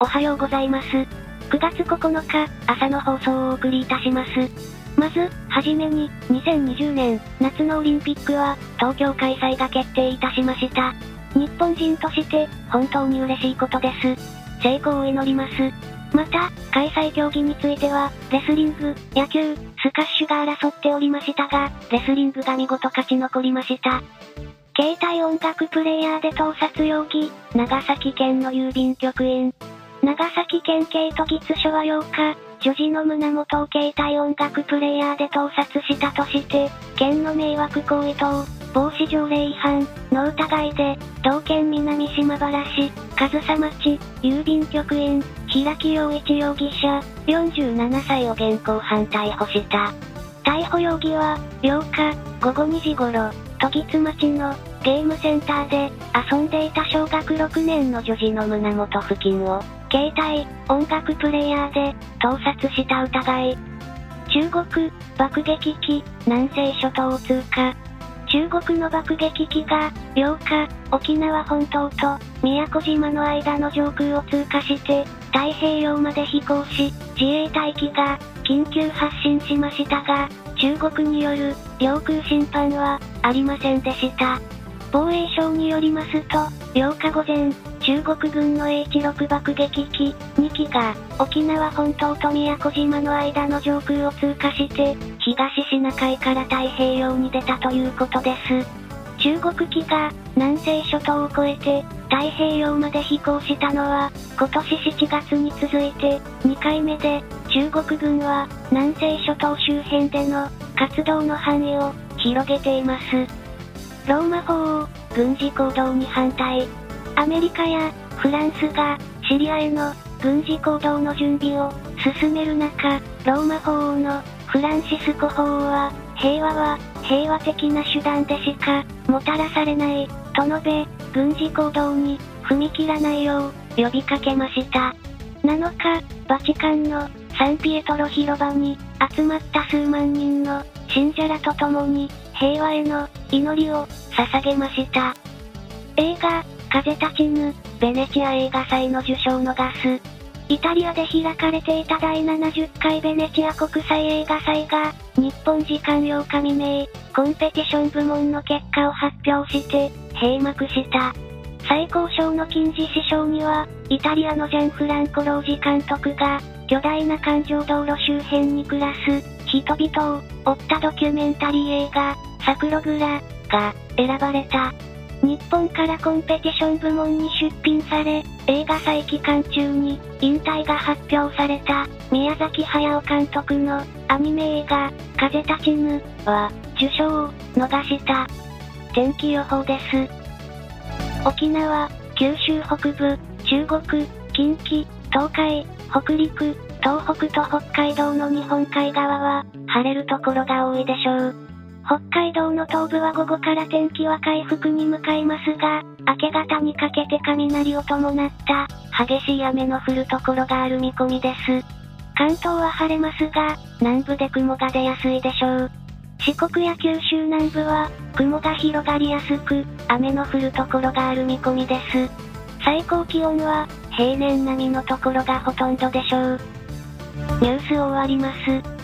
おはようございます。9月9日、朝の放送をお送りいたします。まず、はじめに、2020年、夏のオリンピックは、東京開催が決定いたしました。日本人として、本当に嬉しいことです。成功を祈ります。また、開催競技については、レスリング、野球、スカッシュが争っておりましたが、レスリングが見事勝ち残りました。携帯音楽プレイヤーで盗撮容疑、長崎県の郵便局員、長崎県警都議署は8日、女児の胸元を携帯音楽プレイヤーで盗撮したとして、県の迷惑行為等、防止条例違反の疑いで、同県南島原市、上総町、郵便局員、平木陽一容疑者、47歳を現行犯逮捕した。逮捕容疑は、8日、午後2時頃、都議津町のゲームセンターで遊んでいた小学6年の女児の胸元付近を携帯、音楽プレイヤーで、盗撮した疑い。中国、爆撃機、南西諸島を通過。中国の爆撃機が、8日、沖縄本島と、宮古島の間の上空を通過して、太平洋まで飛行し、自衛隊機が、緊急発進しましたが、中国による、領空侵犯は、ありませんでした。防衛省によりますと、8日午前、中国軍の H6 爆撃機2機が沖縄本島と宮古島の間の上空を通過して東シナ海から太平洋に出たということです。中国機が南西諸島を越えて太平洋まで飛行したのは今年7月に続いて2回目で中国軍は南西諸島周辺での活動の範囲を広げています。ローマ法王軍事行動に反対アメリカやフランスがシリアへの軍事行動の準備を進める中、ローマ法王のフランシスコ法王は、平和は平和的な手段でしかもたらされない、と述べ、軍事行動に踏み切らないよう呼びかけました。7日、バチカンのサンピエトロ広場に集まった数万人の信者らと共に平和への祈りを捧げました。映画、風立ちぬ、ベネチア映画祭の受賞のガス。イタリアで開かれていた第70回ベネチア国際映画祭が、日本時間8日未明、コンペティション部門の結果を発表して、閉幕した。最高賞の金獅子賞には、イタリアのジャンフランコ・ロージ監督が、巨大な環状道路周辺に暮らす、人々を追ったドキュメンタリー映画、サクログラ、が、選ばれた。日本からコンペティション部門に出品され、映画祭期間中に引退が発表された宮崎駿監督のアニメ映画風立ちぬは受賞を逃した。天気予報です。沖縄、九州北部、中国、近畿、東海、北陸、東北と北海道の日本海側は晴れるところが多いでしょう。北海道の東部は午後から天気は回復に向かいますが、明け方にかけて雷を伴った激しい雨の降るところがある見込みです。関東は晴れますが、南部で雲が出やすいでしょう。四国や九州南部は雲が広がりやすく、雨の降るところがある見込みです。最高気温は平年並みのところがほとんどでしょう。ニュースを終わります。